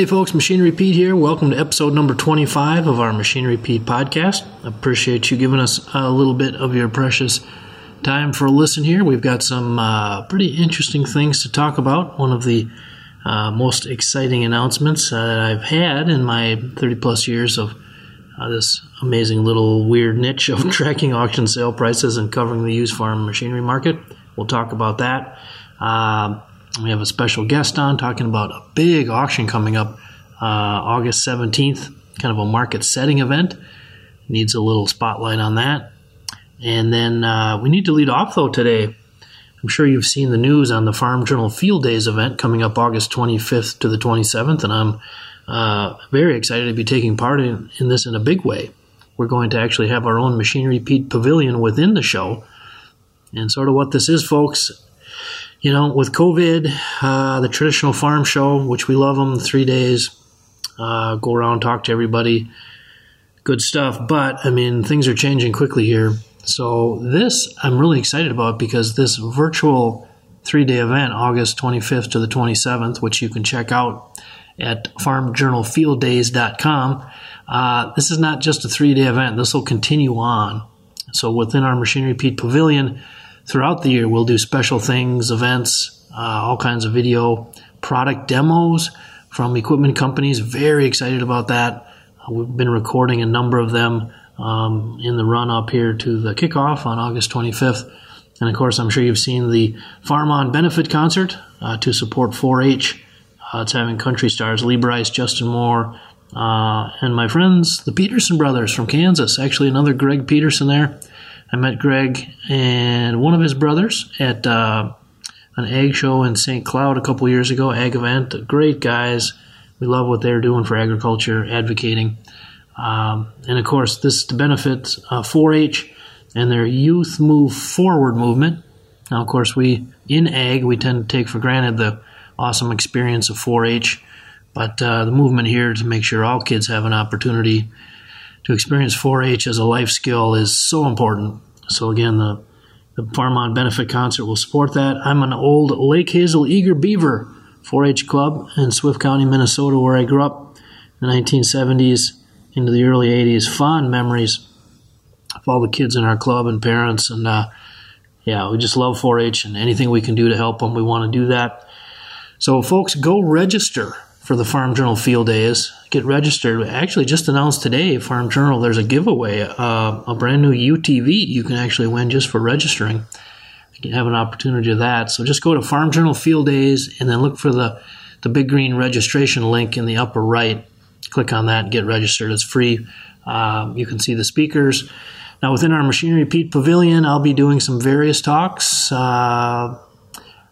Hey folks, Machinery Pete here. Welcome to episode number 25 of our Machinery Pete podcast. Appreciate you giving us a little bit of your precious time for a listen here. We've got some uh, pretty interesting things to talk about. One of the uh, most exciting announcements that I've had in my 30 plus years of uh, this amazing little weird niche of tracking auction sale prices and covering the used farm machinery market. We'll talk about that. We have a special guest on talking about a big auction coming up uh, August 17th, kind of a market setting event. Needs a little spotlight on that. And then uh, we need to lead off, though, today. I'm sure you've seen the news on the Farm Journal Field Days event coming up August 25th to the 27th, and I'm uh, very excited to be taking part in, in this in a big way. We're going to actually have our own Machinery Pete Pavilion within the show. And sort of what this is, folks, you know, with COVID, uh, the traditional farm show, which we love them, three days, uh, go around, talk to everybody, good stuff. But I mean, things are changing quickly here. So this I'm really excited about because this virtual three day event, August 25th to the 27th, which you can check out at farmjournalfielddays.com. Uh, this is not just a three day event. This will continue on. So within our Machinery Pete Pavilion, throughout the year, we'll do special things, events, uh, all kinds of video, product demos from equipment companies. Very excited about that. Uh, we've been recording a number of them um, in the run up here to the kickoff on August 25th. And of course, I'm sure you've seen the Farm On Benefit concert uh, to support 4 H. Uh, it's having country stars Lee Brice, Justin Moore, uh, and my friends, the Peterson brothers from Kansas. Actually, another Greg Peterson there. I met Greg and one of his brothers at uh, an ag show in St. Cloud a couple years ago, ag event. Great guys. We love what they're doing for agriculture, advocating. Um, and of course, this is to benefit uh, 4 H and their Youth Move Forward movement. Now, of course, we in ag, we tend to take for granted the awesome experience of 4 H, but uh, the movement here to make sure all kids have an opportunity to experience 4-H as a life skill is so important. So again, the the Farm On Benefit Concert will support that. I'm an old Lake Hazel Eager Beaver 4-H club in Swift County, Minnesota, where I grew up in the 1970s into the early 80s. Fond memories of all the kids in our club and parents, and uh, yeah, we just love 4-H and anything we can do to help them, we want to do that. So, folks, go register for the Farm Journal Field Days. Get registered. Actually, just announced today, Farm Journal, there's a giveaway, uh, a brand new UTV you can actually win just for registering. You can have an opportunity to that. So just go to Farm Journal Field Days and then look for the, the big green registration link in the upper right. Click on that and get registered. It's free. Um, you can see the speakers. Now, within our Machinery Pete Pavilion, I'll be doing some various talks. Uh,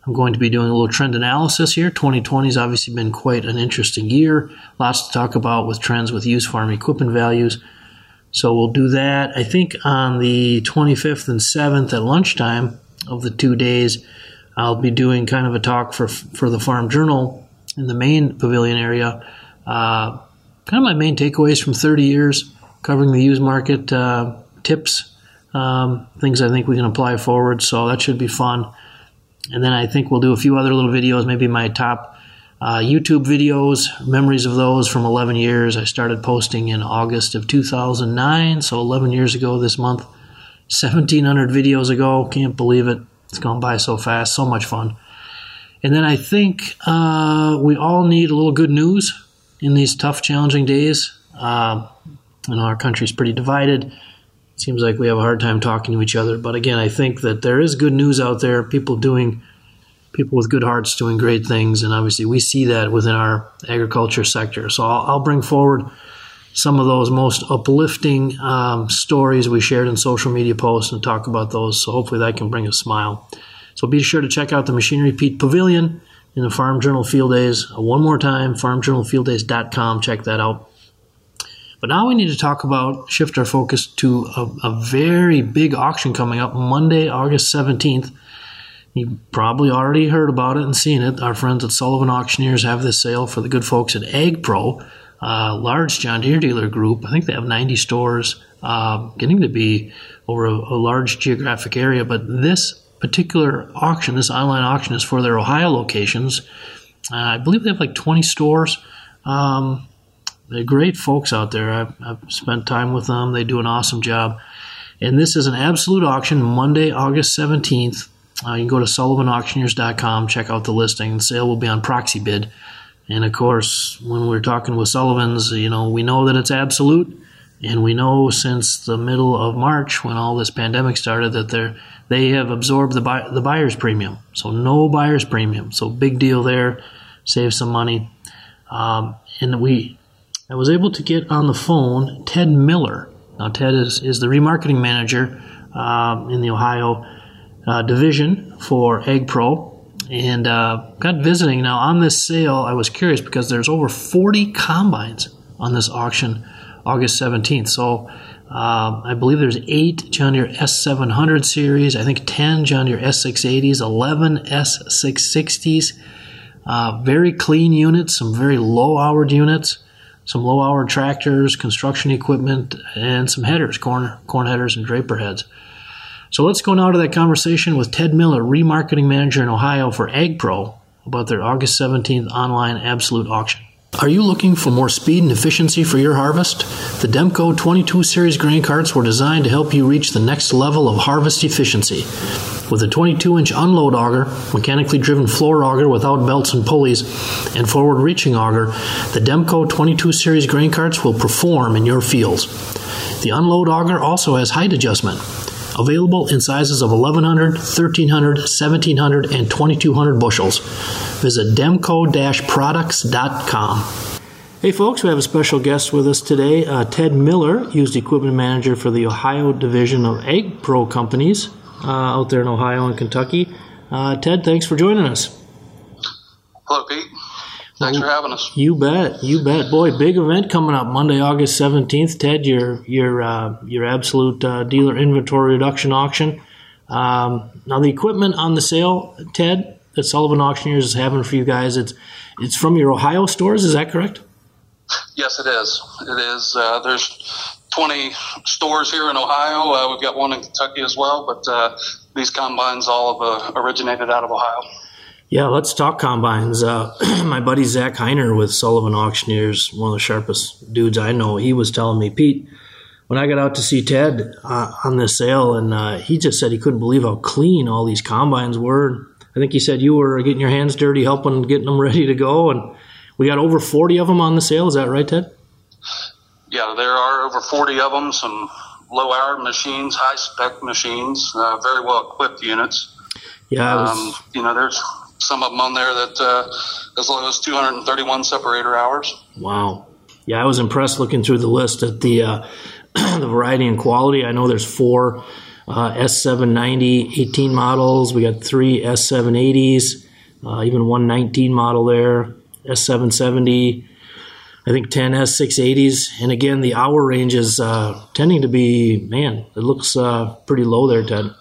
I'm going to be doing a little trend analysis here. 2020 has obviously been quite an interesting year. Lots to talk about with trends with used farm equipment values. So we'll do that. I think on the 25th and 7th at lunchtime of the two days, I'll be doing kind of a talk for for the Farm Journal in the main pavilion area. Uh, kind of my main takeaways from 30 years covering the used market, uh, tips, um, things I think we can apply forward. So that should be fun. And then I think we'll do a few other little videos, maybe my top uh, YouTube videos, memories of those from 11 years. I started posting in August of 2009, so 11 years ago this month. 1,700 videos ago. Can't believe it. It's gone by so fast. So much fun. And then I think uh, we all need a little good news in these tough, challenging days. Uh, you know, our country's pretty divided seems like we have a hard time talking to each other. But again, I think that there is good news out there. People doing, people with good hearts doing great things, and obviously we see that within our agriculture sector. So I'll, I'll bring forward some of those most uplifting um, stories we shared in social media posts and talk about those. So hopefully that can bring a smile. So be sure to check out the Machinery Pete Pavilion in the Farm Journal Field Days. One more time, farmjournalfielddays.com. Check that out. But now we need to talk about, shift our focus to a, a very big auction coming up Monday, August 17th. You probably already heard about it and seen it. Our friends at Sullivan Auctioneers have this sale for the good folks at Ag Pro, large John Deere dealer group. I think they have 90 stores, uh, getting to be over a, a large geographic area. But this particular auction, this online auction, is for their Ohio locations. Uh, I believe they have like 20 stores Um, they're great folks out there. I've, I've spent time with them. They do an awesome job. And this is an absolute auction Monday, August 17th. Uh, you can go to sullivanauctioneers.com, check out the listing. The sale will be on proxy bid. And of course, when we're talking with Sullivan's, you know, we know that it's absolute. And we know since the middle of March, when all this pandemic started, that they're, they have absorbed the, buy, the buyer's premium. So no buyer's premium. So big deal there. Save some money. Um, and we, I was able to get on the phone Ted Miller. Now, Ted is, is the remarketing manager um, in the Ohio uh, division for AgPro and uh, got visiting. Now, on this sale, I was curious because there's over 40 combines on this auction August 17th. So um, I believe there's eight John Deere S700 series, I think 10 John Deere S680s, 11 S660s. Uh, very clean units, some very low hour units, some low hour tractors, construction equipment, and some headers, corn, corn headers, and draper heads. So let's go now to that conversation with Ted Miller, remarketing manager in Ohio for AgPro, about their August 17th online absolute auction. Are you looking for more speed and efficiency for your harvest? The Demco 22 Series grain carts were designed to help you reach the next level of harvest efficiency. With a 22 inch unload auger, mechanically driven floor auger without belts and pulleys, and forward reaching auger, the Demco 22 Series grain carts will perform in your fields. The unload auger also has height adjustment available in sizes of 1100, 1300, 1700, and 2200 bushels. Visit demco-products.com. Hey folks, we have a special guest with us today, uh, Ted Miller, used equipment manager for the Ohio division of AgPro Companies uh, out there in Ohio and Kentucky. Uh, Ted, thanks for joining us. Hello, Pete. Thanks for having us. You bet, you bet. Boy, big event coming up Monday, August seventeenth. Ted, your your uh, your absolute uh, dealer inventory reduction auction. Um, now the equipment on the sale, Ted, that Sullivan Auctioneers is having for you guys, it's it's from your Ohio stores. Is that correct? Yes, it is. It is. Uh, there's 20 stores here in Ohio. Uh, we've got one in Kentucky as well, but uh, these combines all have uh, originated out of Ohio. Yeah, let's talk combines. Uh, my buddy Zach Heiner with Sullivan Auctioneers, one of the sharpest dudes I know, he was telling me, Pete, when I got out to see Ted uh, on this sale, and uh, he just said he couldn't believe how clean all these combines were. I think he said you were getting your hands dirty, helping getting them ready to go, and we got over 40 of them on the sale. Is that right, Ted? Yeah, there are over 40 of them. Some low hour machines, high spec machines, uh, very well equipped units. Yeah, was, um, you know, there's some of them on there that uh, as low as 231 separator hours. Wow. Yeah, I was impressed looking through the list at the uh, the variety and quality. I know there's four uh, S790 18 models. We got three S780s, uh, even one 19 model there, S770. I think 10 S680s. And again, the hour range is uh, tending to be, man, it looks uh, pretty low there, Ted.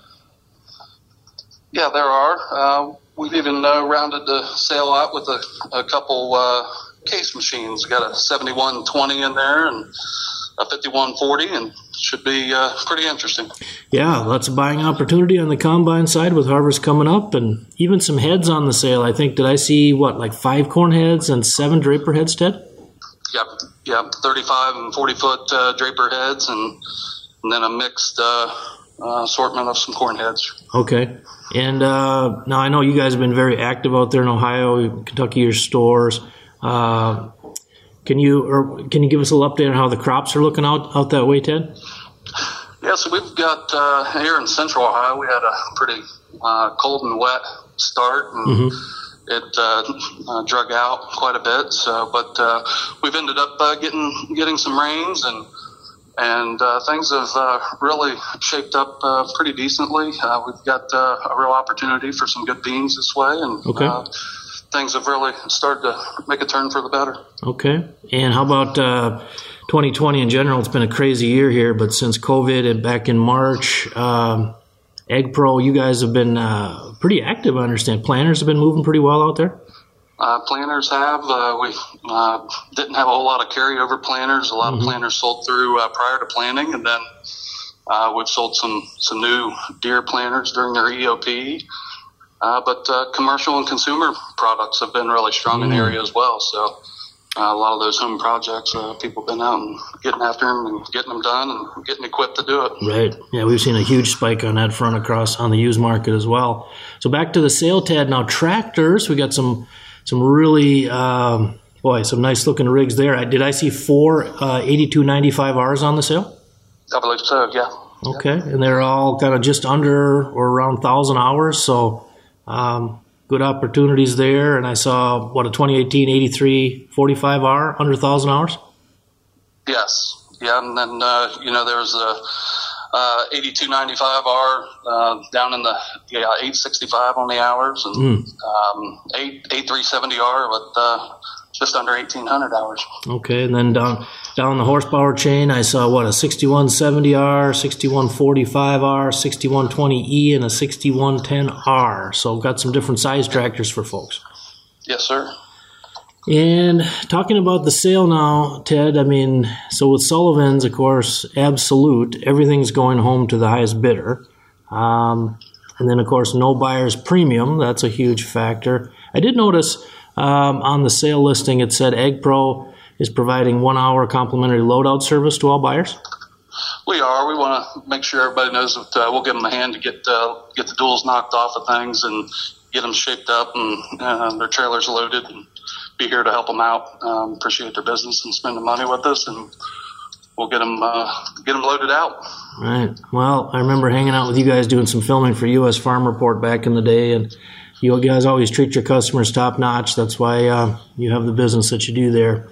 Yeah, there are. Uh, we've even uh, rounded the sale out with a, a couple uh, case machines. We got a 7120 in there and a 5140, and should be uh, pretty interesting. Yeah, lots of buying opportunity on the combine side with harvest coming up, and even some heads on the sale. I think did I see what like five corn heads and seven draper heads, Ted? Yep, yep, 35 and 40 foot uh, draper heads, and, and then a mixed uh, assortment of some corn heads. Okay. And uh, now I know you guys have been very active out there in Ohio, Kentucky, your stores. Uh, can you or can you give us a little update on how the crops are looking out out that way, Ted? Yeah, so we've got uh, here in Central Ohio, we had a pretty uh, cold and wet start, and mm-hmm. it uh, uh, drug out quite a bit. So, but we've ended up getting getting some rains and and uh, things have uh, really shaped up uh, pretty decently. Uh, we've got uh, a real opportunity for some good beans this way, and okay. Uh, things have really started to make a turn for the better. Okay, and how about 2020 in general? It's been a crazy year here, but since COVID and back in March. Um, AgPro, you guys have been pretty active, I understand. planters have been moving pretty well out there? Uh, planters have. Uh, we uh, didn't have a whole lot of carryover planters. A lot mm-hmm. of planters sold through uh, prior to planting, and then uh, we've sold some some new Deere planters during their EOP. Uh, but commercial and consumer products have been really strong mm-hmm. in the mm. area as well. So uh, a lot of those home projects, uh, people have been out and getting after them and getting them done and getting equipped to do it. Right. Yeah, we've seen a huge spike on that front across on the used market as well. So back to the sale, Ted. Now tractors, we got some some really um, boy, some nice looking rigs there. Did I see four uh, 8295Rs on the sale? I believe so. Yeah. Okay, and they're all kind of just under or around thousand hours, so um, good opportunities there. And I saw what a 2018 83 45R under thousand hours. Yes, yeah, and then uh, you know there's a uh, 8295R uh, down in the yeah 865 on the hours and mm. um, 8 8370R with uh, just under 1800 hours. Okay, and then down down the horsepower chain, I saw what a 6170R, 6145R, 6120E, and a 6110R. So I've got some different size tractors for folks. Yes, sir. And talking about the sale now, Ted, I mean, so with Sullivan's, of course, absolute, everything's going home to the highest bidder. Um, and then, of course, no buyer's premium. That's a huge factor. I did notice um, on the sale listing it said AgPro is providing one hour complimentary loadout service to all buyers. We are. We want to make sure everybody knows that uh, we'll give them a hand to get uh, get the duals knocked off of things and get them shaped up and uh, their trailers loaded and be here to help them out. Um, appreciate their business and spend the money with us, and we'll get them uh, get them loaded out. Right. Well, I remember hanging out with you guys doing some filming for U.S. Farm Report back in the day, and you guys always treat your customers top notch. That's why uh, you have the business that you do there.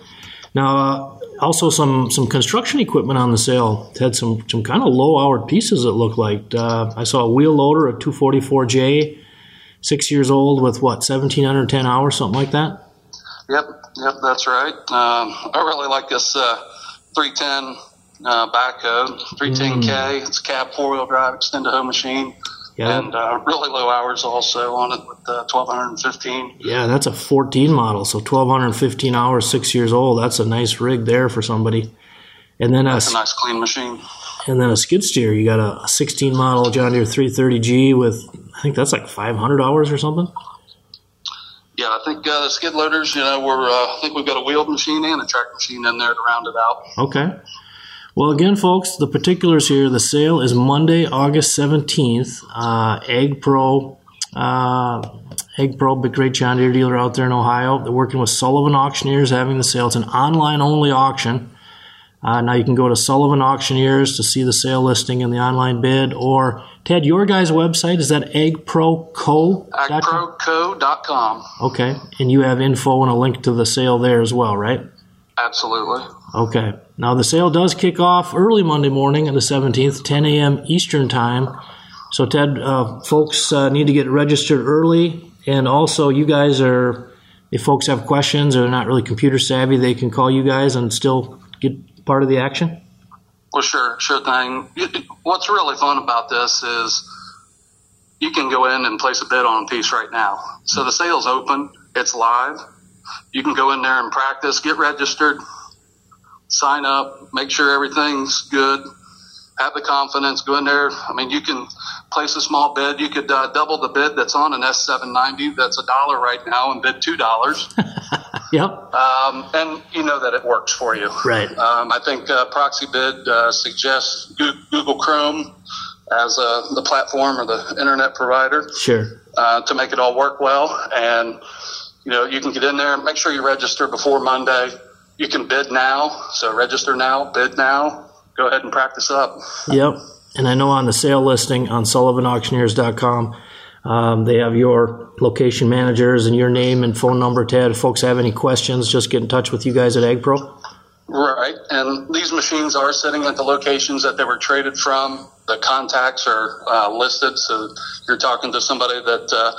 Now, uh, also some some construction equipment on the sale. It had some some kind of low hour pieces. It looked like uh, I saw a wheel loader, a 244J, six years old with what 1710 hours, something like that. Yep, yep, that's right. Um, I really like this uh, 310 uh, backhoe, 310K. Mm. It's a cab four wheel drive extended hoe machine. Yeah. And uh, really low hours also on it with uh, 1215. Yeah, that's a 14 model. So 1215 hours, six years old. That's a nice rig there for somebody. And then that's a, a nice clean machine. And then a skid steer. You got a 16 model John Deere 330G with, I think that's like 500 hours or something. Yeah, I think uh, the skid loaders. You know, we're uh, I think we've got a wheeled machine and a track machine in there to round it out. Okay. Well, again, folks, the particulars here. The sale is Monday, August seventeenth. Uh, Ag Pro, uh, Ag Pro, big great John Deere dealer out there in Ohio. They're working with Sullivan Auctioneers, having the sale. It's an online only auction. Uh, now you can go to Sullivan Auctioneers to see the sale listing and the online bid, or Ted, your guys' website is that agproco. Agproco.com. Okay, and you have info and a link to the sale there as well, right? Absolutely. Okay. Now the sale does kick off early Monday morning on the 17th, 10 a.m. Eastern time. So Ted, uh, folks uh, need to get registered early, and also you guys are. If folks have questions or they're not really computer savvy, they can call you guys and still get part of the action? Well, sure, sure thing. What's really fun about this is you can go in and place a bid on a piece right now. So the sale's open, it's live. You can go in there and practice, get registered, sign up, make sure everything's good, have the confidence, go in there. I mean, you can place a small bid. You could uh, double the bid that's on an S790 that's a dollar right now and bid $2. Yep. Um, and you know that it works for you. Right. Um, I think uh, Proxy Bid uh, suggests Google Chrome as uh, the platform or the internet provider. Sure. Uh, to make it all work well, and you know you can get in there. Make sure you register before Monday. You can bid now, so register now, bid now. Go ahead and practice up. Yep. And I know on the sale listing on SullivanAuctioneers.com um, they have your location managers and your name and phone number, Ted. If folks have any questions, just get in touch with you guys at AgPro. Right. And these machines are sitting at the locations that they were traded from. The contacts are uh, listed, so you're talking to somebody that uh,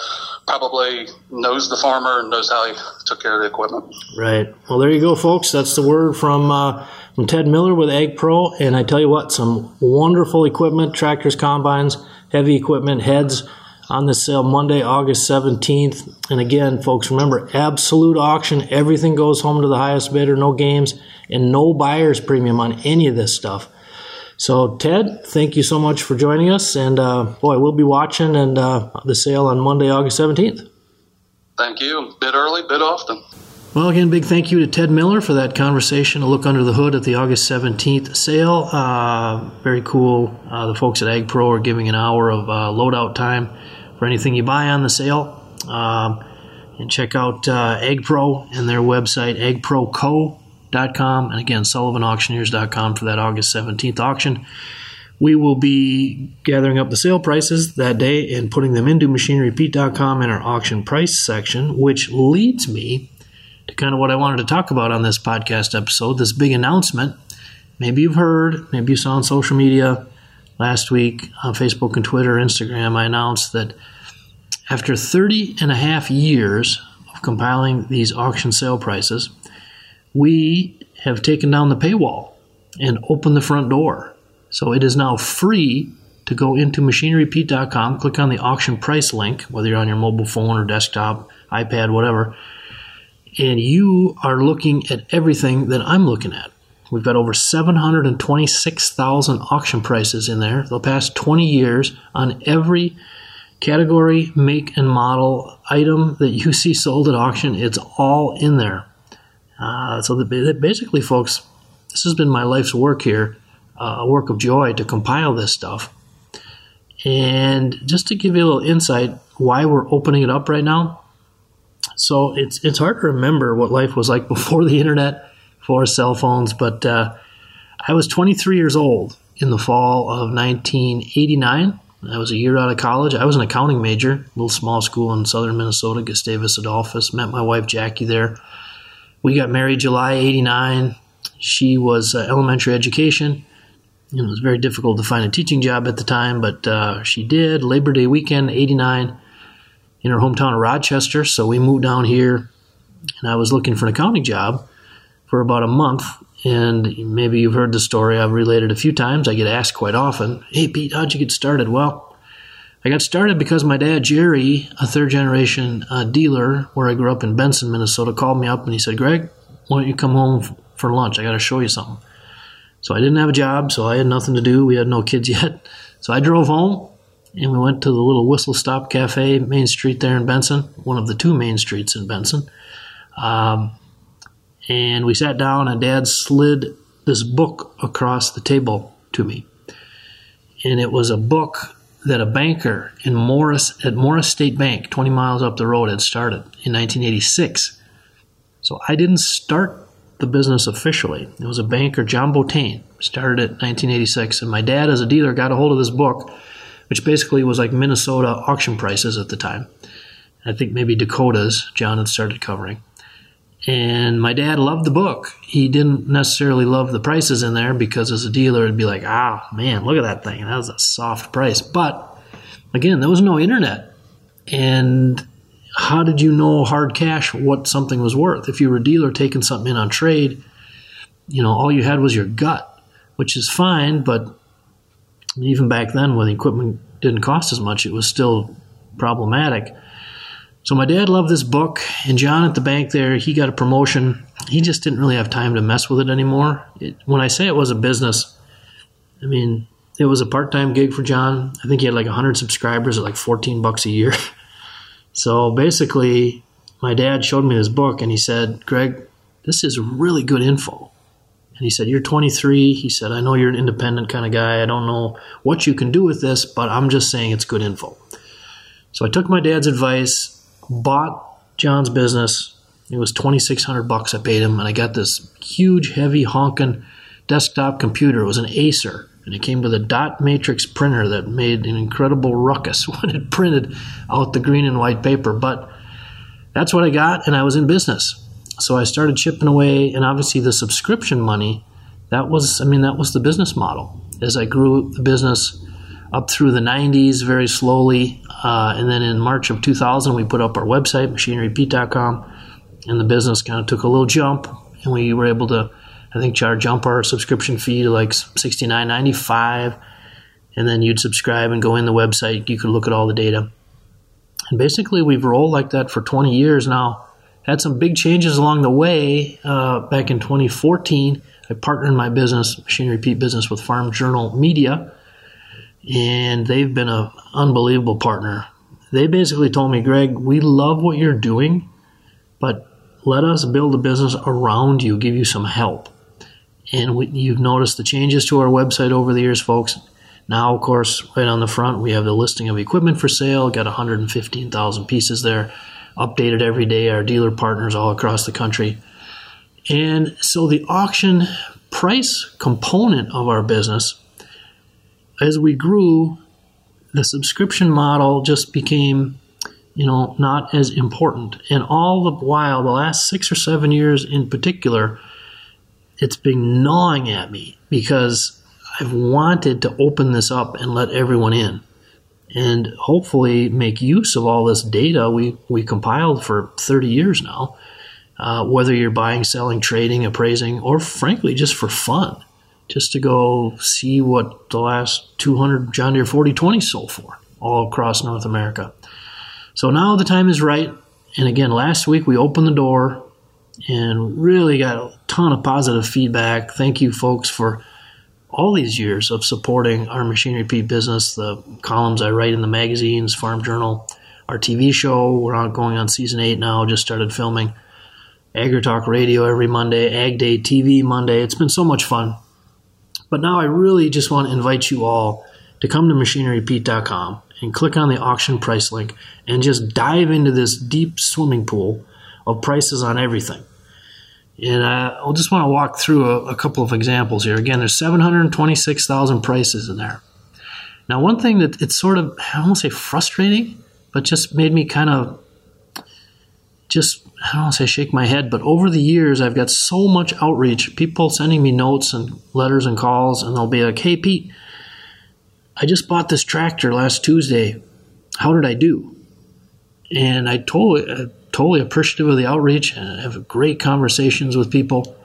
probably knows the farmer and knows how he took care of the equipment. Right. Well, there you go, folks. That's the word from uh, from Ted Miller with Ag Pro. And I tell you what, some wonderful equipment: tractors, combines, heavy equipment, heads on the sale Monday, August 17th. And again, folks, remember absolute auction. Everything goes home to the highest bidder, no games, and no buyer's premium on any of this stuff. So, Ted, thank you so much for joining us. And uh, boy, we'll be watching and uh, the sale on Monday, August 17th. Thank you. Bid early, bid often. Well, again, big thank you to Ted Miller for that conversation, a look under the hood at the August 17th sale. Uh, very cool. Uh, the folks at Ag Pro are giving an hour of uh, loadout time for anything you buy on the sale. Um, and check out uh, Pro and their website, agproco.com. And again, sullivanauctioneers.com for that August 17th auction. We will be gathering up the sale prices that day and putting them into machinerypete.com in our auction price section, which leads me to kind of what I wanted to talk about on this podcast episode this big announcement. Maybe you've heard, maybe you saw on social media last week on Facebook and Twitter, Instagram, I announced that after 30 and a half years of compiling these auction sale prices, we have taken down the paywall and opened the front door. So it is now free to go into machinerypete.com, click on the auction price link, whether you're on your mobile phone or desktop, iPad, whatever, and you are looking at everything that I'm looking at. We've got over 726,000 auction prices in there the past 20 years on every category, make, and model item that you see sold at auction. It's all in there. Uh, so the, basically, folks, this has been my life's work here, uh, a work of joy to compile this stuff. And just to give you a little insight why we're opening it up right now. So it's it's hard to remember what life was like before the internet, before cell phones. But uh, I was 23 years old in the fall of 1989 I was a year out of college. I was an accounting major, little small school in southern Minnesota, Gustavus Adolphus. Met my wife Jackie there. We got married July '89. She was uh, elementary education. It was very difficult to find a teaching job at the time, but uh, she did. Labor Day weekend '89 in her hometown of Rochester. So we moved down here, and I was looking for an accounting job for about a month and maybe you've heard the story I've related a few times. I get asked quite often, Hey, Pete, how'd you get started? Well, I got started because my dad, Jerry, a third generation uh, dealer where I grew up in Benson, Minnesota, called me up and he said, Greg, why don't you come home for lunch? I got to show you something. So I didn't have a job, so I had nothing to do. We had no kids yet. So I drove home and we went to the little Whistle Stop Cafe, Main Street there in Benson, one of the two main streets in Benson. Um, and we sat down, and Dad slid this book across the table to me. And it was a book that a banker in Morris at Morris State Bank, 20 miles up the road, had started in 1986. So I didn't start the business officially. It was a banker, John Botain, started it in 1986. And my dad, as a dealer, got a hold of this book, which basically was like Minnesota auction prices at the time. I think maybe Dakota's John had started covering. And my dad loved the book. He didn't necessarily love the prices in there because as a dealer, it'd be like, ah, man, look at that thing. That was a soft price. But again, there was no internet. And how did you know hard cash what something was worth? If you were a dealer taking something in on trade, you know, all you had was your gut, which is fine. But even back then, when the equipment didn't cost as much, it was still problematic. So my dad loved this book, and John at the bank there, he got a promotion. He just didn't really have time to mess with it anymore. It, when I say it was a business, I mean it was a part-time gig for John. I think he had like 100 subscribers at like 14 bucks a year. so basically, my dad showed me this book, and he said, "Greg, this is really good info." And he said, You're 23. He said, I know you're an independent kind of guy. I don't know what you can do with this, but I'm just saying it's good info. So I took my dad's advice bought John's business. It was twenty six hundred bucks. I paid him, and I got this huge, heavy, honking desktop computer. It was an Acer, and it came with a dot matrix printer that made an incredible ruckus when it printed out the green and white paper. But that's what I got, and I was in business. So I started chipping away, and obviously the subscription money. That was, I mean, that was the business model. As I grew the business up through the 90s very slowly. Uh, and then in March of 2000, we put up our website, machinerypete.com, and the business kind of took a little jump. And we were able to, I think, charge jump our subscription fee to like $69.95. And then you'd subscribe and go in the website. You could look at all the data. And basically, we've rolled like that for 20 years now. Had some big changes along the way. Uh, back in 2014, I partnered my business, Machinery Pete business, with Farm Journal Media and they've been an unbelievable partner. They basically told me, Greg, we love what you're doing, but let us build a business around you, give you some help. And we, you've noticed the changes to our website over the years, folks. Now, of course, right on the front, we have the listing of equipment for sale, got 115,000 pieces there, updated every day, our dealer partners all across the country. And so the auction price component of our business, as we grew, the subscription model just became you know, not as important. And all the while, the last six or seven years in particular, it's been gnawing at me because I've wanted to open this up and let everyone in and hopefully make use of all this data we, we compiled for 30 years now, uh, whether you're buying, selling, trading, appraising, or frankly, just for fun, just to go see what the last 200 John Deere 4020 sold for all across North America. So now the time is right. And again, last week we opened the door and really got a ton of positive feedback. Thank you, folks, for all these years of supporting our Machinery Pete business, the columns I write in the magazines, Farm Journal, our TV show. We're going on season eight now, just started filming. AgriTalk Radio every Monday, Ag Day TV Monday. It's been so much fun. But now I really just want to invite you all to come to machinerypete.com and click on the auction price link and just dive into this deep swimming pool of prices on everything. And uh, I'll just want to walk through a, a couple of examples here. Again, there's 726,000 prices in there. Now, one thing that it's sort of, I to say frustrating, but just made me kind of just, I don't want to say shake my head, but over the years, I've got so much outreach, people sending me notes and letters and calls, and they'll be like, hey, Pete, I just bought this tractor last Tuesday. How did I do? And I told uh, totally appreciative of the outreach and have great conversations with people.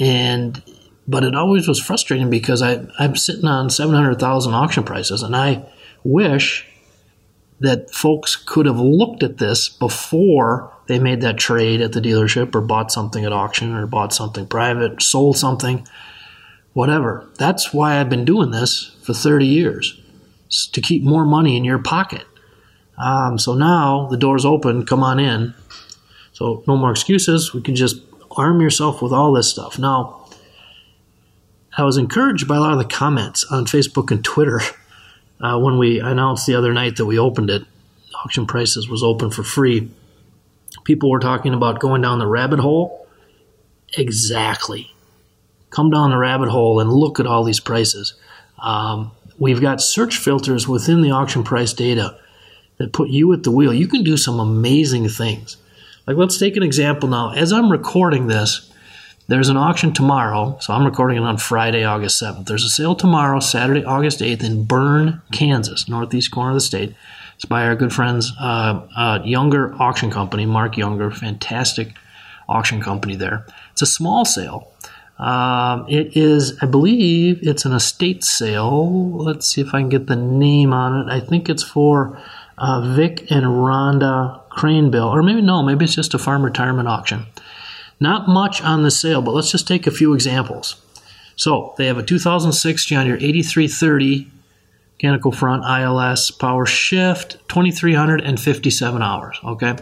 And but it always was frustrating because I, I'm sitting on 700,000 auction prices and I wish that folks could have looked at this before they made that trade at the dealership or bought something at auction or bought something private, sold something whatever. That's why I've been doing this for 30 years to keep more money in your pocket. Um, so now the door's open, come on in. So no more excuses. We can just arm yourself with all this stuff. Now, I was encouraged by a lot of the comments on Facebook and Twitter uh, when we announced the other night that we opened it. Auction prices was open for free. People were talking about going down the rabbit hole. Exactly come down the rabbit hole and look at all these prices. Um, we've got search filters within the auction price data that put you at the wheel. You can do some amazing things. Like, let's take an example now. As I'm recording this, there's an auction tomorrow. So I'm recording it on Friday, August 7th. There's a sale tomorrow, Saturday, August 8th, in Bern, Kansas, northeast corner of the state. It's by our good friends, uh, uh, Younger Auction Company, Mark Younger, fantastic auction company there. It's a small sale. Um, it is, I believe, it's an estate sale. Let's see if I can get the name on it. I think it's for uh, Vic and Rhonda Craneville, or maybe no, maybe it's just a farm retirement auction. Not much on the sale, but let's just take a few examples. So they have a 2006 John Deere 8330 mechanical front ILS power shift, 2,357 hours. Okay.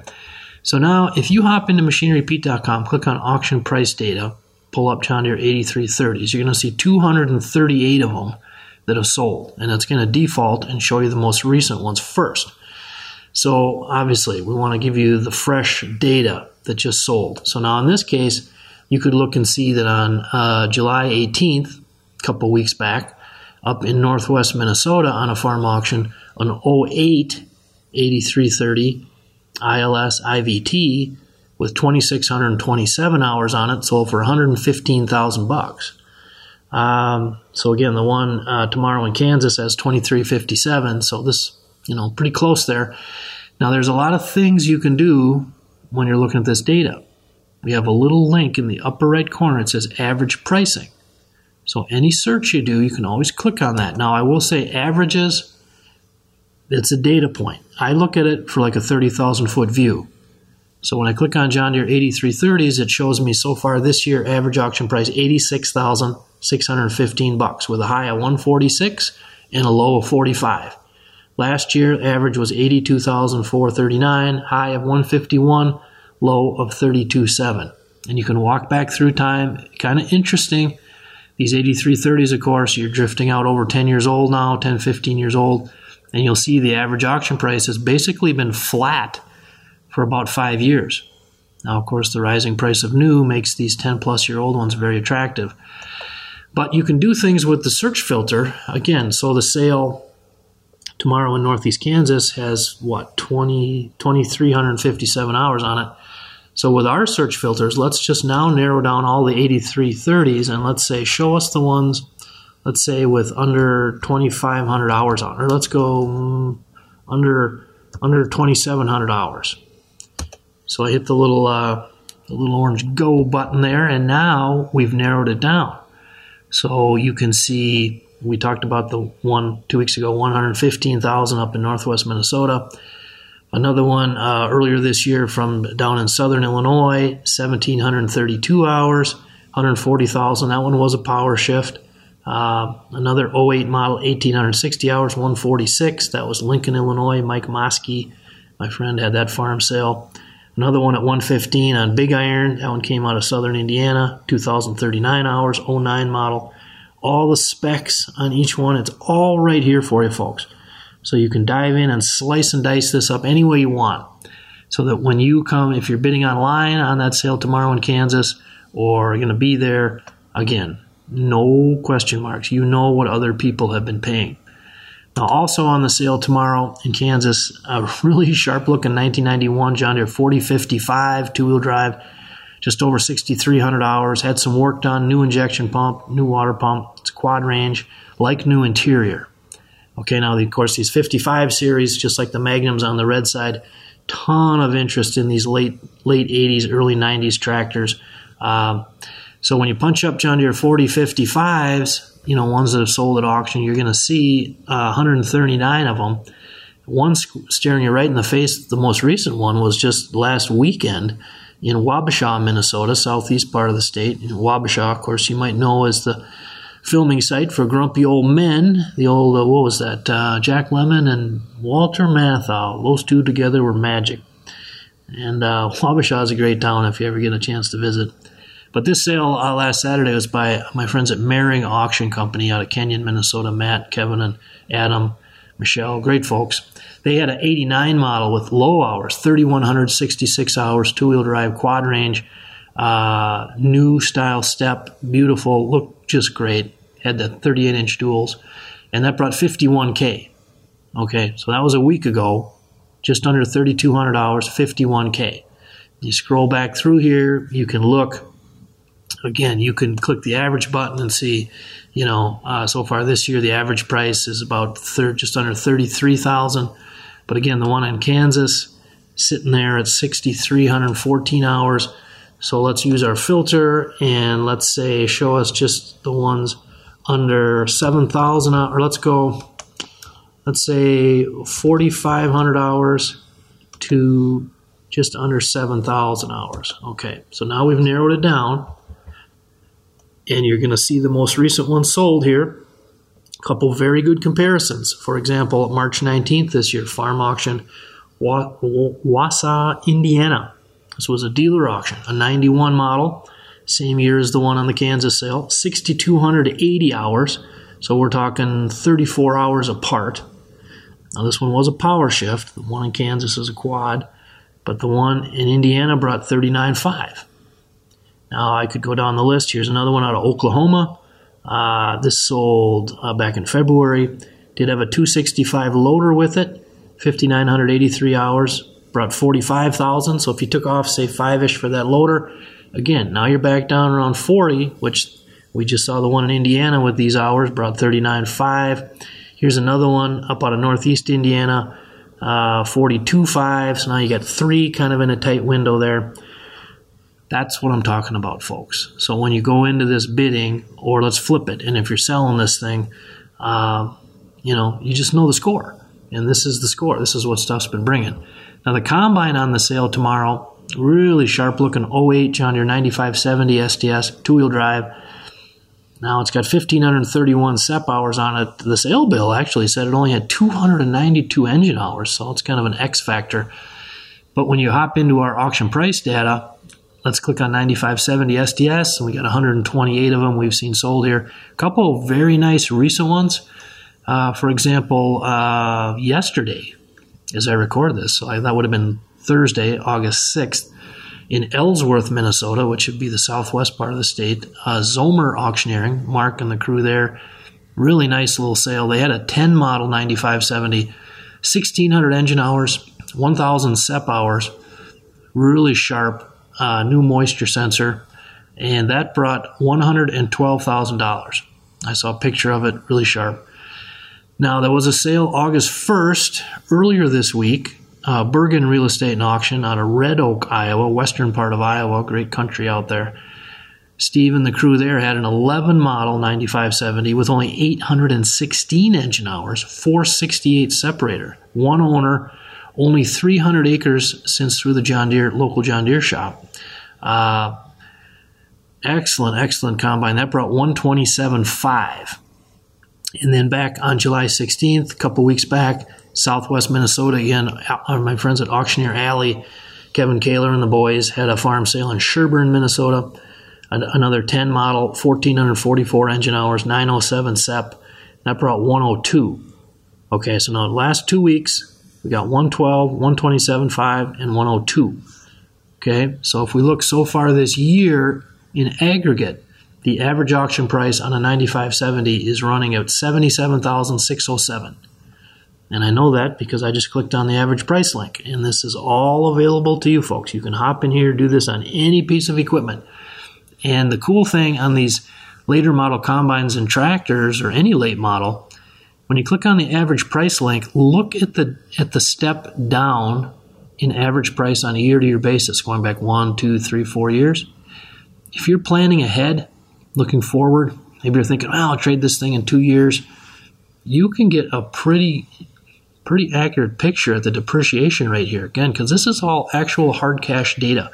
So now, if you hop into machinerypete.com, click on auction price data pull up John Deere 8330s, you're going to see 238 of them that have sold. And it's going to default and show you the most recent ones first. So obviously, we want to give you the fresh data that just sold. So now in this case, you could look and see that on uh, July 18th, a couple weeks back, up in northwest Minnesota on a farm auction, an 08 8330 ILS IVT with 2627 hours on it sold for 115,000 bucks. Um, so again, the one uh, tomorrow in Kansas has 2357. So this, you know, pretty close there. Now there's a lot of things you can do when you're looking at this data. We have a little link in the upper right corner. It says average pricing. So any search you do, you can always click on that. Now I will say averages, it's a data point. I look at it for like a 30,000 foot view. So when I click on John Deere 8330s, it shows me so far this year average auction price 86,615 bucks with a high of 146 and a low of 45. Last year average was 82,439, high of 151, low of 32.7. And you can walk back through time. Kind of interesting. These 8330s, of course, you're drifting out over 10 years old now, 10, 15 years old. And you'll see the average auction price has basically been flat for about five years. Now, of course, the rising price of new makes these 10 plus year old ones very attractive. But you can do things with the search filter. Again, so the sale tomorrow in Northeast Kansas has what, 20, 2,357 hours on it. So with our search filters, let's just now narrow down all the 8330s and let's say show us the ones, let's say with under 2,500 hours on, or let's go mm, under under 2,700 hours. So I hit the little uh, the little orange go button there, and now we've narrowed it down. So you can see we talked about the one two weeks ago, 115,000 up in northwest Minnesota. Another one uh, earlier this year from down in southern Illinois, 1,732 hours, 140,000. That one was a power shift. Uh, another 08 model, 1,860 hours, 146. That was Lincoln, Illinois. Mike Moskey, my friend, had that farm sale. Another one at 115 on Big Iron. That one came out of southern Indiana, 2,039 hours, 09 model. All the specs on each one, it's all right here for you, folks. So you can dive in and slice and dice this up any way you want. So that when you come, if you're bidding online on that sale tomorrow in Kansas or going to be there, again, no question marks. You know what other people have been paying. Now, also on the sale tomorrow in Kansas, a really sharp looking 1991 John Deere 4055 two wheel drive, just over 6,300 hours. Had some work done, new injection pump, new water pump. Quad range, like new interior. Okay, now of course these 55 series, just like the Magnums on the red side, ton of interest in these late late 80s, early 90s tractors. Um, so when you punch up John Deere 40 55s, you know ones that have sold at auction, you're going to see uh, 139 of them. One staring you right in the face. The most recent one was just last weekend in Wabasha, Minnesota, southeast part of the state. In Wabasha, of course, you might know as the filming site for grumpy old men. The old, uh, what was that? Uh, Jack Lemmon and Walter Matthau. Those two together were magic. And uh, Wabasha is a great town if you ever get a chance to visit. But this sale uh, last Saturday was by my friends at Mehring Auction Company out of Kenyon, Minnesota. Matt, Kevin, and Adam, Michelle, great folks. They had an 89 model with low hours, 3,166 hours, two wheel drive, quad range, uh, new style step, beautiful, looked just great had the 38 inch duals, and that brought 51K. Okay, so that was a week ago, just under $3,200, 51K. You scroll back through here, you can look. Again, you can click the average button and see, you know, uh, so far this year the average price is about thir- just under 33,000. But again, the one in Kansas sitting there at 6,314 hours. So let's use our filter and let's say show us just the ones under 7,000 uh, or let's go, let's say 4,500 hours to just under 7,000 hours. Okay, so now we've narrowed it down. And you're going to see the most recent one sold here. A couple very good comparisons. For example, March 19th this year, farm auction, Wausau, Indiana. This was a dealer auction, a 91 model same year as the one on the Kansas sale, 6,280 hours. So we're talking 34 hours apart. Now, this one was a power shift. The one in Kansas is a quad, but the one in Indiana brought 39.5. Now, I could go down the list. Here's another one out of Oklahoma. Uh, this sold uh, back in February. Did have a 265 loader with it, 5,983 hours, brought 45,000. So if you took off, say, five ish for that loader, Again, now you're back down around 40, which we just saw the one in Indiana with these hours, brought 39.5. Here's another one up out of Northeast Indiana, uh, 42.5. So now you got three kind of in a tight window there. That's what I'm talking about, folks. So when you go into this bidding, or let's flip it, and if you're selling this thing, uh, you know, you just know the score. And this is the score. This is what stuff's been bringing. Now, the combine on the sale tomorrow Really sharp looking 08 John Deere 9570 STS two wheel drive. Now it's got 1,531 SEP hours on it. The sale bill actually said it only had 292 engine hours, so it's kind of an X factor. But when you hop into our auction price data, let's click on 9570 STS, and we got 128 of them we've seen sold here. A couple very nice recent ones. Uh, for example, uh, yesterday, as I record this, so I, that would have been Thursday, August 6th, in Ellsworth, Minnesota, which would be the southwest part of the state. Uh, Zomer Auctioneering, Mark and the crew there, really nice little sale. They had a 10 model 9570, 1600 engine hours, 1000 SEP hours, really sharp, uh, new moisture sensor, and that brought $112,000. I saw a picture of it, really sharp. Now, there was a sale August 1st, earlier this week, uh, Bergen Real Estate and Auction out of Red Oak, Iowa, western part of Iowa, great country out there. Steve and the crew there had an 11 model 9570 with only 816 engine hours, 468 separator, one owner, only 300 acres since through the John Deere local John Deere shop. Uh, excellent, excellent combine. That brought 127.5. And then back on July 16th, a couple weeks back, Southwest Minnesota again, uh, my friends at Auctioneer Alley, Kevin Kaler and the boys had a farm sale in Sherburn, Minnesota. Another 10 model, 1444 engine hours, 907 SEP. That brought 102. Okay, so now the last two weeks, we got 112, 127.5, and 102. Okay, so if we look so far this year in aggregate, the average auction price on a 9570 is running at 77,607. And I know that because I just clicked on the average price link. And this is all available to you folks. You can hop in here, do this on any piece of equipment. And the cool thing on these later model combines and tractors or any late model, when you click on the average price link, look at the at the step down in average price on a year to year basis, going back one, two, three, four years. If you're planning ahead, looking forward, maybe you're thinking, well, I'll trade this thing in two years, you can get a pretty pretty accurate picture at the depreciation rate here. Again because this is all actual hard cash data.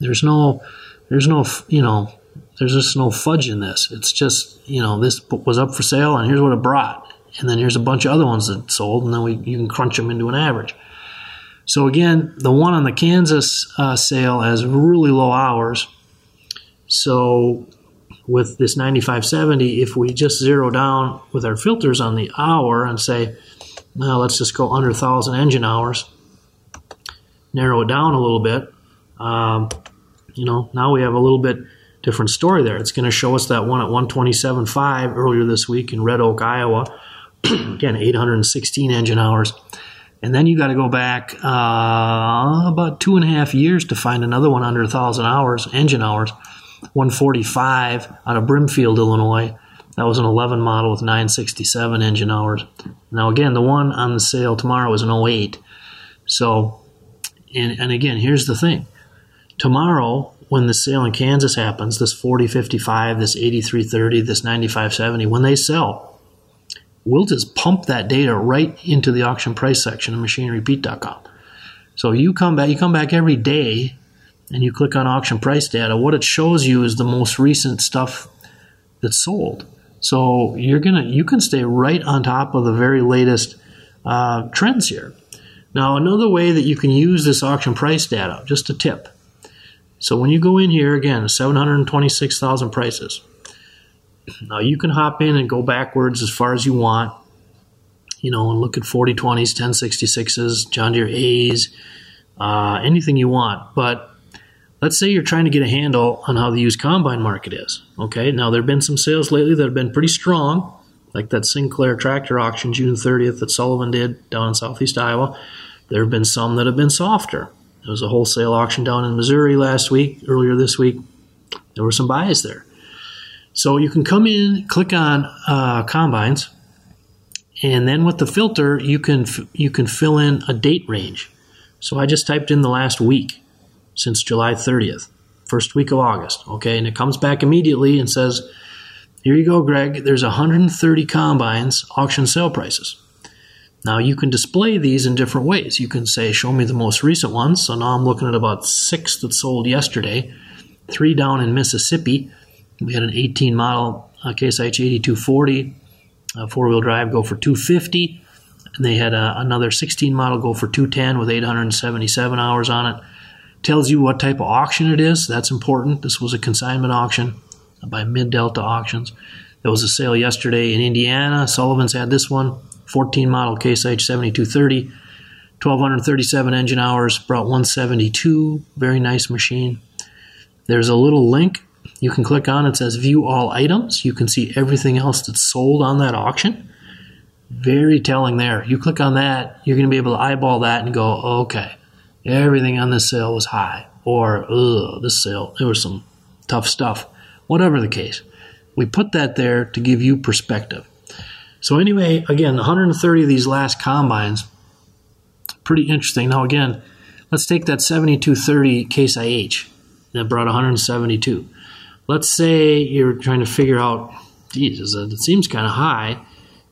There's no there's no you know there's just no fudge in this. It's just you know this was up for sale and here's what it brought. And then here's a bunch of other ones that sold and then we you can crunch them into an average. So again the one on the kansas uh, sale has really low hours. So with this 9570, if we just zero down with our filters on the hour and say, now let's just go under 1,000 engine hours, narrow it down a little bit, um, you know, now we have a little bit different story there. It's going to show us that one at 127.5 earlier this week in Red Oak, Iowa. Again, 816 engine hours. And then you got to go back uh, about two and a half years to find another one under 1,000 hours, engine hours. 145 out of Brimfield, Illinois. That was an 11 model with 967 engine hours. Now, again, the one on the sale tomorrow is an 08. So, and, and again, here's the thing. Tomorrow, when the sale in Kansas happens, this 4055, this 8330, this 9570, when they sell, we'll just pump that data right into the auction price section of machinerypete.com. So you come back, you come back every day and you click on auction price data, what it shows you is the most recent stuff that's sold. So you're gonna you can stay right on top of the very latest uh, trends here. Now another way that you can use this auction price data, just a tip. So when you go in here again, 726,000 prices. Now you can hop in and go backwards as far as you want, you know, and look at 4020s, 1066s, John Deere A's, uh, anything you want. But let's say you're trying to get a handle on how the used combine market is. Okay, now there have been some sales lately that have been pretty strong, like that Sinclair tractor auction June 30th that Sullivan did down in southeast Iowa. There have been some that have been softer. There was a wholesale auction down in Missouri last week, earlier this week. There were some buys there. So you can come in, click on uh, combines, and then with the filter, you can you can fill in a date range. So I just typed in the last week since July 30th, first week of August. Okay, and it comes back immediately and says, Here you go, Greg. There's 130 combines, auction sale prices. Now you can display these in different ways. You can say, Show me the most recent ones. So now I'm looking at about six that sold yesterday, three down in Mississippi. We had an 18 model uh, Case IH 8240 uh, four wheel drive go for 250 And they had a, another 16 model go for 210 with 877 hours on it. Tells you what type of auction it is. That's important. This was a consignment auction by Mid Delta Auctions. There was a sale yesterday in Indiana. Sullivan's had this one, 14 model Case IH 7230, 1237 engine hours, brought 172. Very nice machine. There's a little link you can click on it says view all items. You can see everything else that's sold on that auction. Very telling there. You click on that, you're going to be able to eyeball that and go, okay, everything on this sale was high. Or, ugh, this sale, there was some tough stuff. Whatever the case. We put that there to give you perspective. So, anyway, again, 130 of these last combines, pretty interesting. Now, again, let's take that 7230 case IH that brought 172 let's say you're trying to figure out, geez, it seems kind of high.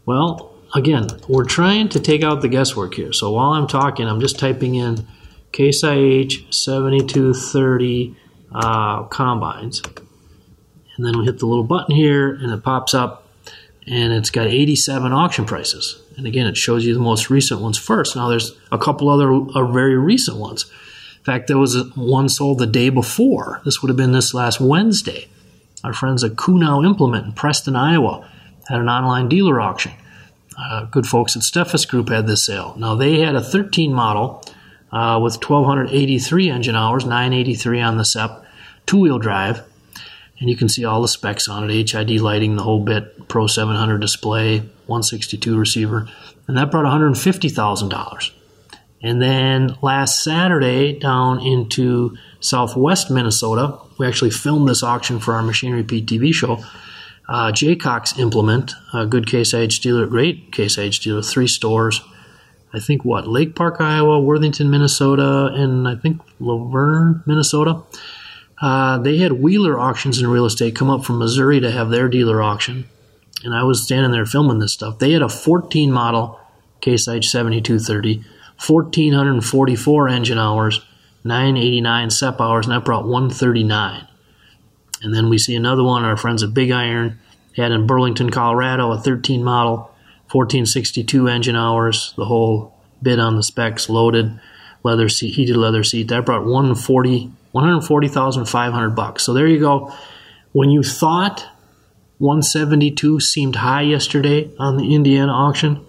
Well, again, we're trying to take out the guesswork here. So while I'm talking, I'm just typing in Case IH 7230 uh, combines. And then we hit the little button here and it pops up and it's got 87 auction prices. And again, it shows you the most recent ones first. Now there's a couple other uh, very recent ones. In fact, there was one sold the day before. This would have been this last Wednesday. Our friends at Kunau Implement in Preston, Iowa, had an online dealer auction. Uh, good folks at Steffes Group had this sale. Now they had a 13 model uh, with 1,283 engine hours, 983 on the SEP, two-wheel drive, and you can see all the specs on it: HID lighting, the whole bit, Pro 700 display, 162 receiver, and that brought 150 thousand dollars. And then last Saturday, down into southwest Minnesota, we actually filmed this auction for our Machinery Pete TV show. Uh, Jaycox Implement, a good Case IH dealer, great Case IH dealer, three stores. I think what Lake Park, Iowa, Worthington, Minnesota, and I think Luverne, Minnesota. Uh, they had Wheeler Auctions in Real Estate come up from Missouri to have their dealer auction, and I was standing there filming this stuff. They had a 14 model Case IH 7230 1,444 engine hours, 989 SEP hours, and that brought 139. And then we see another one, our friends at Big Iron had in Burlington, Colorado, a 13 model, 1462 engine hours, the whole bit on the specs, loaded, leather seat, heated leather seat. That brought 140, 140,500 bucks. So there you go. When you thought 172 seemed high yesterday on the Indiana auction,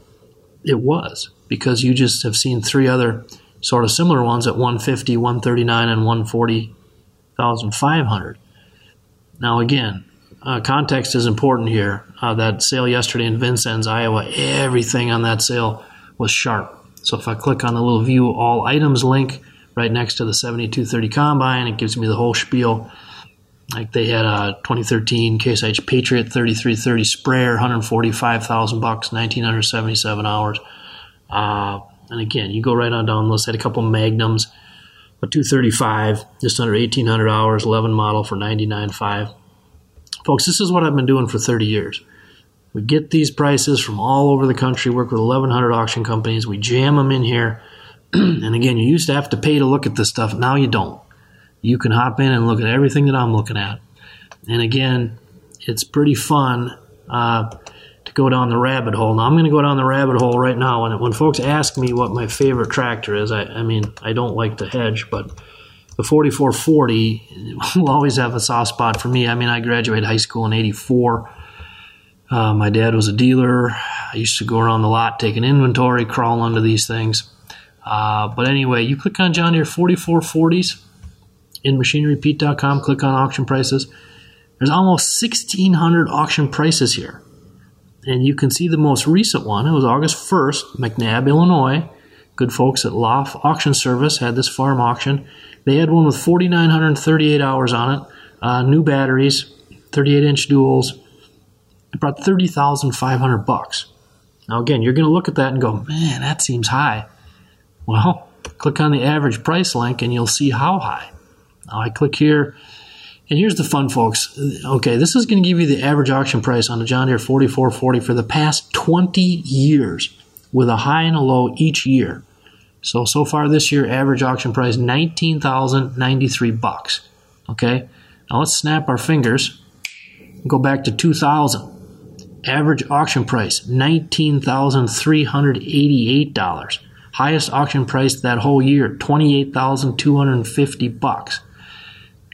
it was because you just have seen three other sort of similar ones at 150, 139, and 140,500. Now, again, uh, context is important here. Uh, that sale yesterday in Vincennes, Iowa, everything on that sale was sharp. So if I click on the little view all items link right next to the 7230 combine, it gives me the whole spiel. Like they had a 2013 Case IH Patriot 3330 sprayer, 145,000 bucks, 1977 hours. Uh, and again, you go right on down the list. Had a couple Magnums, a 235, just under 1,800 hours, 11 model for 99.5. Folks, this is what I've been doing for 30 years. We get these prices from all over the country, work with 1,100 auction companies. We jam them in here. and again, you used to have to pay to look at this stuff. Now you don't. You can hop in and look at everything that I'm looking at. And again, it's pretty fun. Uh, to go down the rabbit hole. Now I'm going to go down the rabbit hole right now. And when folks ask me what my favorite tractor is, I, I mean, I don't like to hedge, but the 4440 will always have a soft spot for me. I mean, I graduated high school in 84. Uh, my dad was a dealer. I used to go around the lot taking inventory, crawl under these things. Uh, but anyway, you click on John Deere 4440s in machinerypete.com, click on auction prices. There's almost 1,600 auction prices here and you can see the most recent one. It was August 1st, McNabb, Illinois. Good folks at Loft Auction Service had this farm auction. They had one with 4,938 hours on it, uh, new batteries, 38 inch duals. It brought 30,500 bucks. Now, again, you're going to look at that and go, man, that seems high. Well, click on the average price link and you'll see how high. Now, I click here and here's the fun, folks. Okay, this is going to give you the average auction price on a John Deere 4440 for the past 20 years with a high and a low each year. So, so far this year, average auction price 19,093 bucks. Okay, now let's snap our fingers go back to 2000. Average auction price $19,388. Highest auction price that whole year, 28,250 bucks.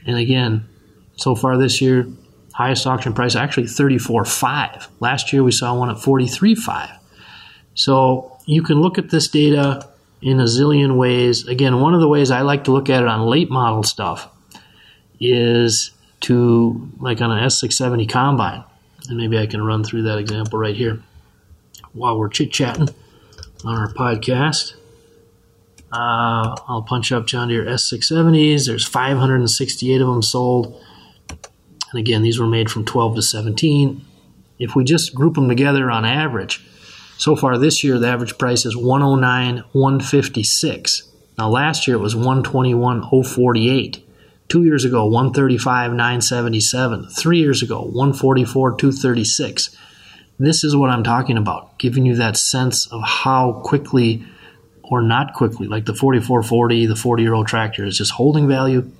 And again, so far this year, highest auction price actually thirty four five. Last year we saw one at forty three five. So you can look at this data in a zillion ways. Again, one of the ways I like to look at it on late model stuff is to like on an S670 combine. And maybe I can run through that example right here while we're chit chatting on our podcast. Uh, I'll punch up John Deere S670s. There's 568 of them sold. And again, these were made from 12 to 17. If we just group them together on average, so far this year the average price is 109 156. Now last year it was 121 048. Two years ago, 135 977. Three years ago, 144 236. This is what I'm talking about, giving you that sense of how quickly or not quickly, like the 4440, the 40 year old tractor is just holding value.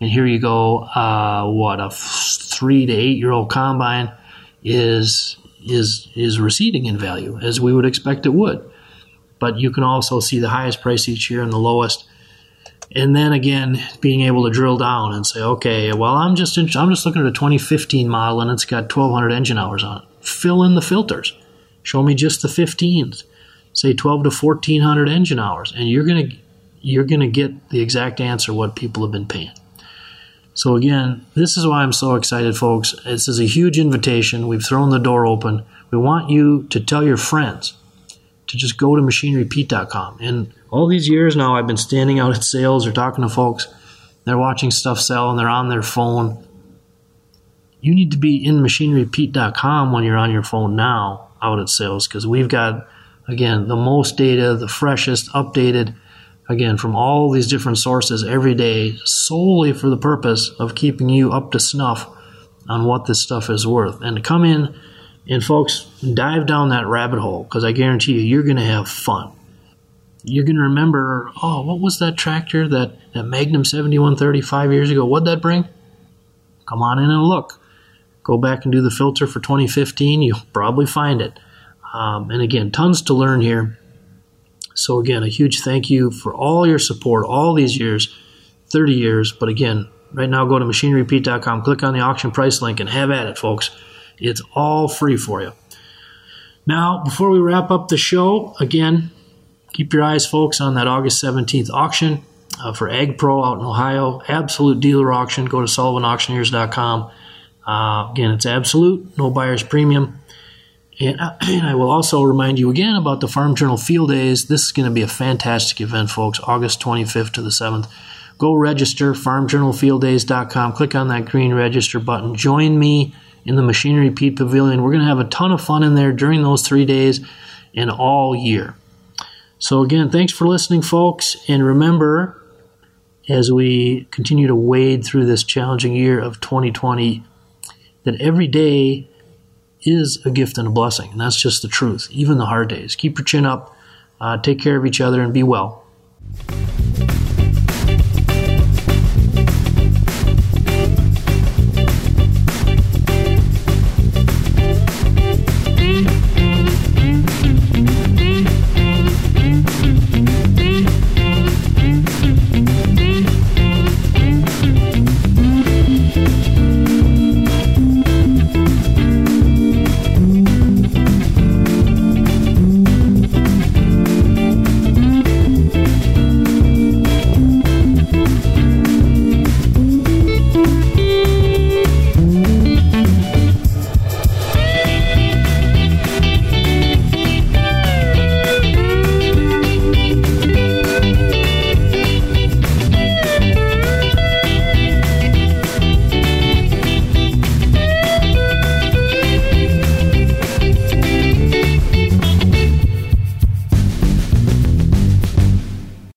And here you go, uh, what a three to eight year old combine is is is receding in value as we would expect it would. But you can also see the highest price each year and the lowest. And then again, being able to drill down and say, okay, well, I'm just in, I'm just looking at a 2015 model and it's got 1,200 engine hours on it. Fill in the filters. Show me just the 15s say 12 to 1400 engine hours and you're to you're to get the exact answer what people have been paying so again this is why i'm so excited folks. This is a huge invitation. We've thrown the door open. We want you to tell your friends to just go to machinerypete.com and all these years now i've been standing out at sales or talking to folks. They're watching stuff sell and they're on their phone. You need to be in machinerypete.com when you're on your phone now out at sales because we've got Again, the most data, the freshest, updated, again, from all these different sources every day, solely for the purpose of keeping you up to snuff on what this stuff is worth. And to come in and, folks, dive down that rabbit hole because I guarantee you, you're going to have fun. You're going to remember, oh, what was that tractor, that, that Magnum 7130 five years ago? What'd that bring? Come on in and look. Go back and do the filter for 2015. You'll probably find it. Um, and again, tons to learn here. So, again, a huge thank you for all your support all these years 30 years. But again, right now, go to machinerypete.com, click on the auction price link, and have at it, folks. It's all free for you. Now, before we wrap up the show, again, keep your eyes, folks, on that August 17th auction uh, for Ag Pro out in Ohio. Absolute dealer auction. Go to sullivanauctioneers.com. Uh, again, it's absolute, no buyer's premium. And, uh, and I will also remind you again about the Farm Journal Field Days. This is going to be a fantastic event, folks, August 25th to the 7th. Go register, farmjournalfielddays.com. Click on that green register button. Join me in the Machinery Pete Pavilion. We're going to have a ton of fun in there during those three days and all year. So, again, thanks for listening, folks. And remember, as we continue to wade through this challenging year of 2020, that every day is a gift and a blessing. And that's just the truth, even the hard days. Keep your chin up, uh, take care of each other, and be well.